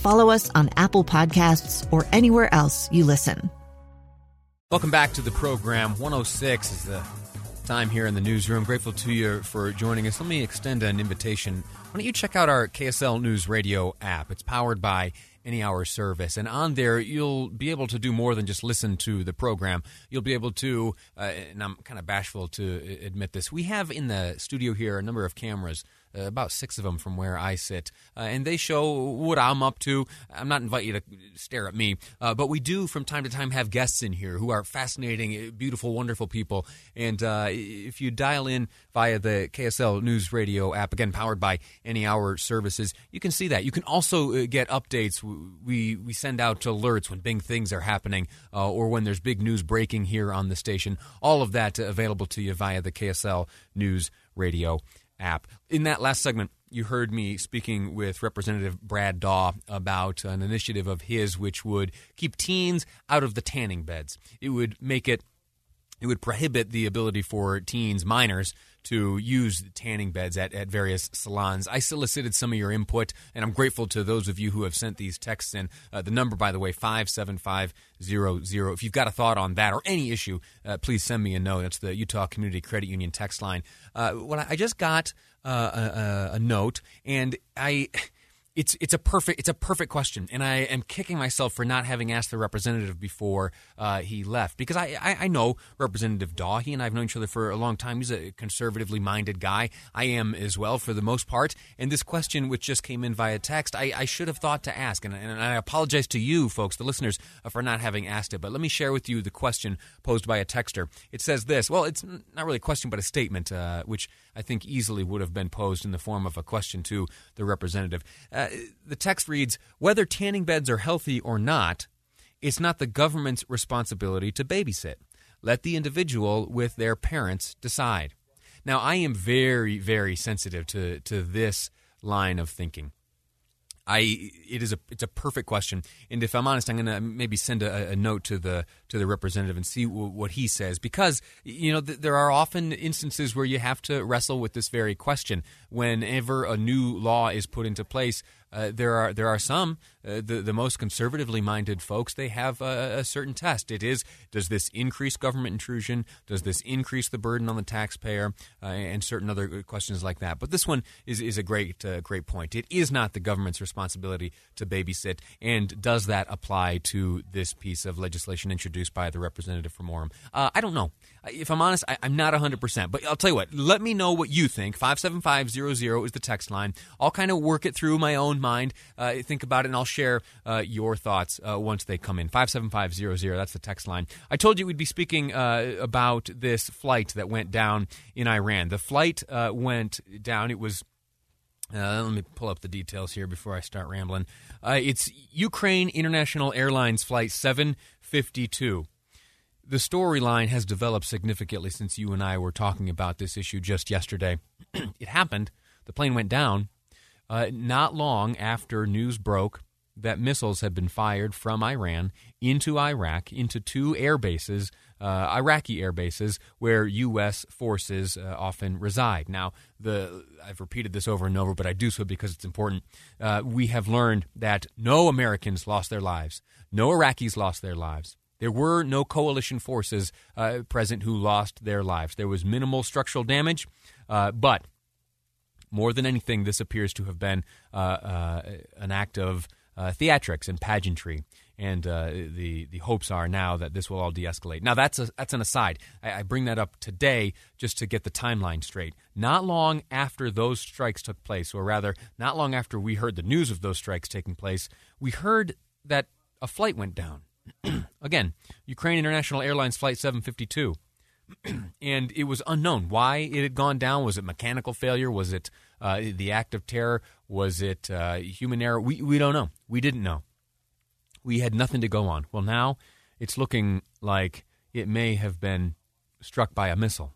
follow us on Apple Podcasts, or anywhere else you listen. Welcome back to the program. 106 is the time here in the newsroom. Grateful to you for joining us. Let me extend an invitation. Why don't you check out our KSL News Radio app? It's powered by any hour service. And on there, you'll be able to do more than just listen to the program. You'll be able to, uh, and I'm kind of bashful to admit this, we have in the studio here a number of cameras. Uh, about six of them from where I sit, uh, and they show what I'm up to. I'm not inviting you to stare at me, uh, but we do from time to time have guests in here who are fascinating, beautiful, wonderful people. And uh, if you dial in via the KSL News Radio app, again powered by Any Hour Services, you can see that. You can also uh, get updates. We we send out alerts when big things are happening uh, or when there's big news breaking here on the station. All of that available to you via the KSL News Radio app. In that last segment, you heard me speaking with Representative Brad Daw about an initiative of his which would keep teens out of the tanning beds. It would make it it would prohibit the ability for teens, minors, to use tanning beds at, at various salons. I solicited some of your input, and I'm grateful to those of you who have sent these texts in. Uh, the number, by the way, 57500. If you've got a thought on that or any issue, uh, please send me a note. That's the Utah Community Credit Union text line. Uh, I, I just got uh, a, a, note, and I it's it's a perfect it's a perfect question, and I am kicking myself for not having asked the representative before uh, he left because I, I, I know Representative Daw. He and I have known each other for a long time. He's a conservatively minded guy. I am as well for the most part. And this question, which just came in via text, I, I should have thought to ask, and, and I apologize to you folks, the listeners, uh, for not having asked it. But let me share with you the question posed by a texter. It says this. Well, it's not really a question, but a statement, uh, which I think easily would have been posed in the form of a question to the representative. Uh, the text reads Whether tanning beds are healthy or not, it's not the government's responsibility to babysit. Let the individual with their parents decide. Now, I am very, very sensitive to, to this line of thinking. I it is a it's a perfect question, and if I'm honest, I'm going to maybe send a, a, note to the to the representative and see w- what he says because you know th- there are often instances where you have to wrestle with this very question. Whenever a new law is put into place, uh, there are there are some uh, the the most conservatively minded folks. They have a, a, certain test. It is does this increase government intrusion? Does this increase the burden on the taxpayer? Uh, and certain other questions like that. But this one is is a great uh, great point. It is not the government's responsibility to babysit. And does that apply to this piece of legislation introduced by the representative from Orem? Uh, I don't know. If I'm honest, I, am not 100%. But I'll tell you what, let me know what you think. 57500 is the text line. I'll kind of work it through my own mind, uh, think about it, and I'll share uh, your thoughts uh, once they come in. 57500, that's the text line. I told you we'd be speaking uh, about this flight that went down in Iran. The flight uh, went down. It was uh, let me pull up the details here before I start rambling. Uh, it's Ukraine International Airlines Flight 752 the storyline has developed significantly since you and I were talking about this issue just yesterday. it happened, the plane went down uh, not long after news broke that missiles had been fired from Iran into Iraq, into two air bases, uh, Iraqi air bases, where U.S. forces uh, often reside. Now, the I've repeated this over and over, but I do so because it's important. Uh, we have learned that no Americans lost their lives, no Iraqis lost their lives. There were no coalition forces uh, present who lost their lives. There was minimal structural damage, uh, but more than anything, this appears to have been uh, uh an act of uh, theatrics and pageantry. and uh, the the hopes are now that this will all de-escalate. Now that's a, that's an aside. I, I, bring that up today just to get the timeline straight. Not long after those strikes took place, or rather, not long after we heard the news of those strikes taking place, we heard that a flight went down. Again, Ukraine International Airlines Flight 752. and it was unknown why it had gone down. Was it mechanical failure? Was it uh, the act of terror? Was it uh, human error? We, we don't know. We didn't know. We had nothing to go on. Well, now it's looking like it may have been struck by a missile.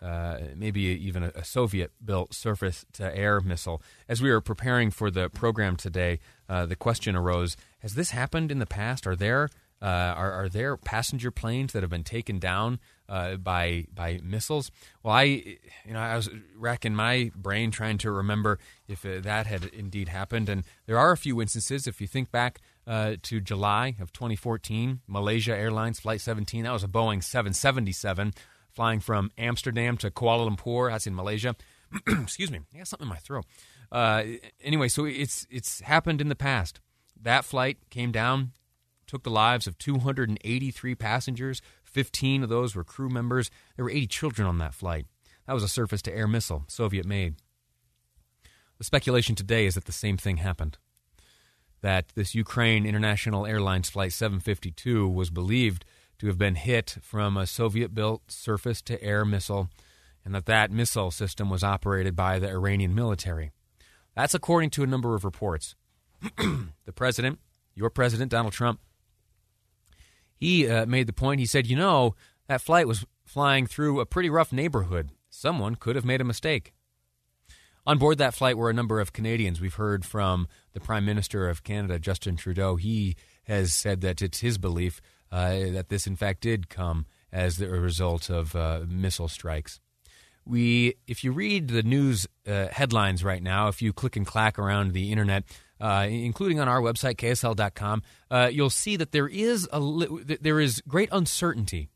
Uh, maybe even a, a Soviet built surface to air missile. As we were preparing for the program today, uh, the question arose Has this happened in the past? Are there uh, are, are, there passenger planes that have been taken down uh, by by missiles? Well, I you know I was racking my brain trying to remember if uh, that had indeed happened, and there are a few instances. If you think back uh, to July of 2014, Malaysia Airlines Flight 17, that was a Boeing 777 flying from Amsterdam to Kuala Lumpur. That's in Malaysia. Excuse me, I got something in my throat. Uh, anyway, so it's it's happened in the past. That flight came down took the lives of 283 passengers. 15 of those were crew members. There were 80 children on that flight. That was a surface to air missile, Soviet made. The speculation today is that the same thing happened. That this Ukraine International Airlines Flight 752 was believed to have been hit from a Soviet built surface to air missile, and that that missile system was operated by the Iranian military. That's according to a number of reports. the president, your president, Donald Trump, he uh, made the point. He said, you know, that flight was flying through a pretty rough neighborhood. Someone could have made a mistake. On board that flight were a number of Canadians. We've heard from the Prime Minister of Canada, Justin Trudeau. He has said that it's his belief uh, that this, in fact, did come as the result of uh, missile strikes. We, if you read the news uh, headlines right now, if you click and clack around the internet, uh, including on our website ksl.com, uh, you'll see that there is a li- there is great uncertainty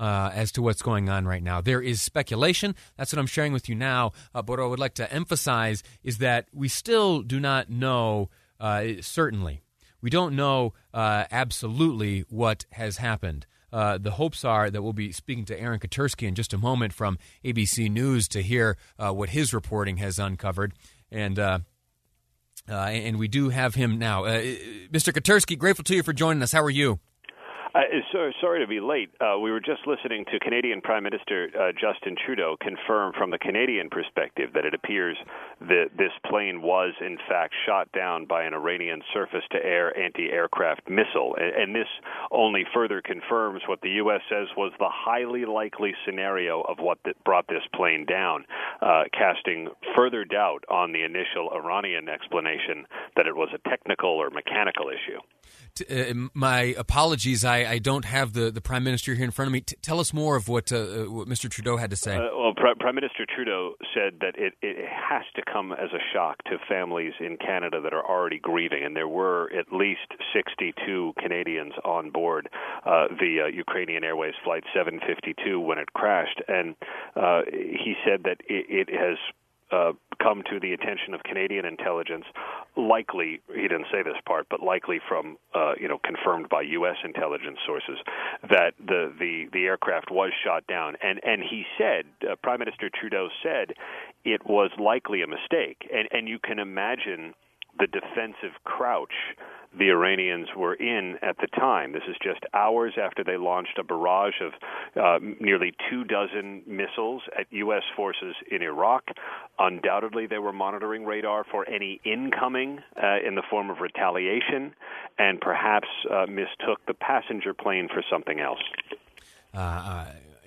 uh, as to what's going on right now. There is speculation. That's what I'm sharing with you now. Uh, but what I would like to emphasize is that we still do not know uh, certainly. We don't know absolutely what has happened. Uh, the hopes are that we'll be speaking to Aaron Katersky in just a moment from ABC News to hear uh, what his reporting has uncovered. And uh, uh, and we do have him now. Uh, Mr. Katersky, grateful to you for joining us. How are you? Uh, so, sorry to be late. Uh, we were just listening to Canadian Prime Minister uh, Justin Trudeau confirm from the Canadian perspective that it appears that this plane was, in fact, shot down by an Iranian surface to air anti aircraft missile. And, and, this only further confirms what the U.S. says was the highly likely scenario of what brought this plane down, uh, casting further doubt on the initial Iranian explanation that it was a technical or mechanical issue. Uh, my apologies. I, I, don't have the, the prime minister here in front of me. T- tell us more of what, uh, uh what Mr. Trudeau had to say. Uh, well, Pr- Prime Minister Trudeau said that it, it has to come as a shock to families in Canada that are already grieving, and there were at least 62 Canadians on board uh, the uh, Ukrainian Airways Flight 752 when it crashed, and he said that it, it has uh, come to the attention of Canadian intelligence, likely he didn't say this part, but likely from uh, you know confirmed by U.S. intelligence sources that the the the aircraft was shot down, and and he said uh, Prime Minister Trudeau said it was likely a mistake, and and you can imagine the defensive crouch the Iranians were in at the time. This is just hours after they launched a barrage of uh, nearly two dozen missiles at U.S. forces in Iraq. Undoubtedly, they were monitoring radar for any incoming uh, in the form of retaliation, and perhaps uh, mistook the passenger plane for something else.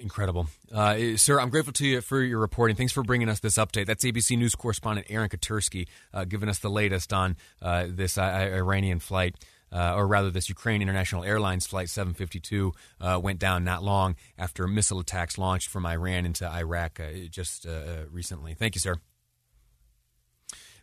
Incredible. Uh, sir, I'm grateful to you for your reporting. Thanks for bringing us this update. That's ABC News correspondent Aaron Katersky uh, giving us the latest on uh, this uh, Iranian flight. Uh, or rather, this Ukraine International Airlines Flight 752 uh, went down not long after missile attacks launched from Iran into Iraq just recently. Thank you, sir.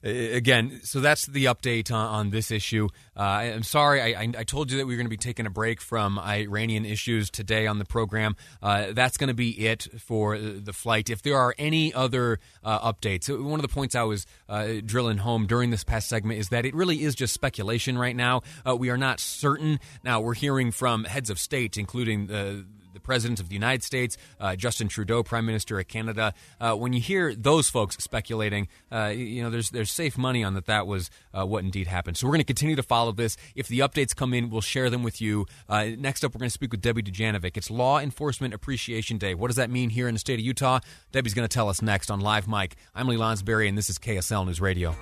Again, so that's the update on, on this issue. Uh, I'm sorry, I, I, I, told you that we were going to be taking a break from Iranian issues today on the program. Uh, that's going to be it for the flight. If there are any other uh, updates, one of the points I was uh, drilling home during this past segment is that it really is just speculation right now. Uh, we are not certain. Now, we're hearing from heads of state, including the the President of the United States, uh, Justin Trudeau, Prime Minister of Canada. Uh, when you hear those folks speculating, uh, you know, there's there's safe money on that that was what indeed happened. So we're going to continue to follow this. If the updates come in, we'll share them with you. Next up, we're going to speak with Debbie Dujanovic. It's Law Enforcement Appreciation Day. What does that mean here in the state of Utah? Debbie's going to tell us next on Live Mic. I'm Lee Lonsberry, and this is KSL News Radio.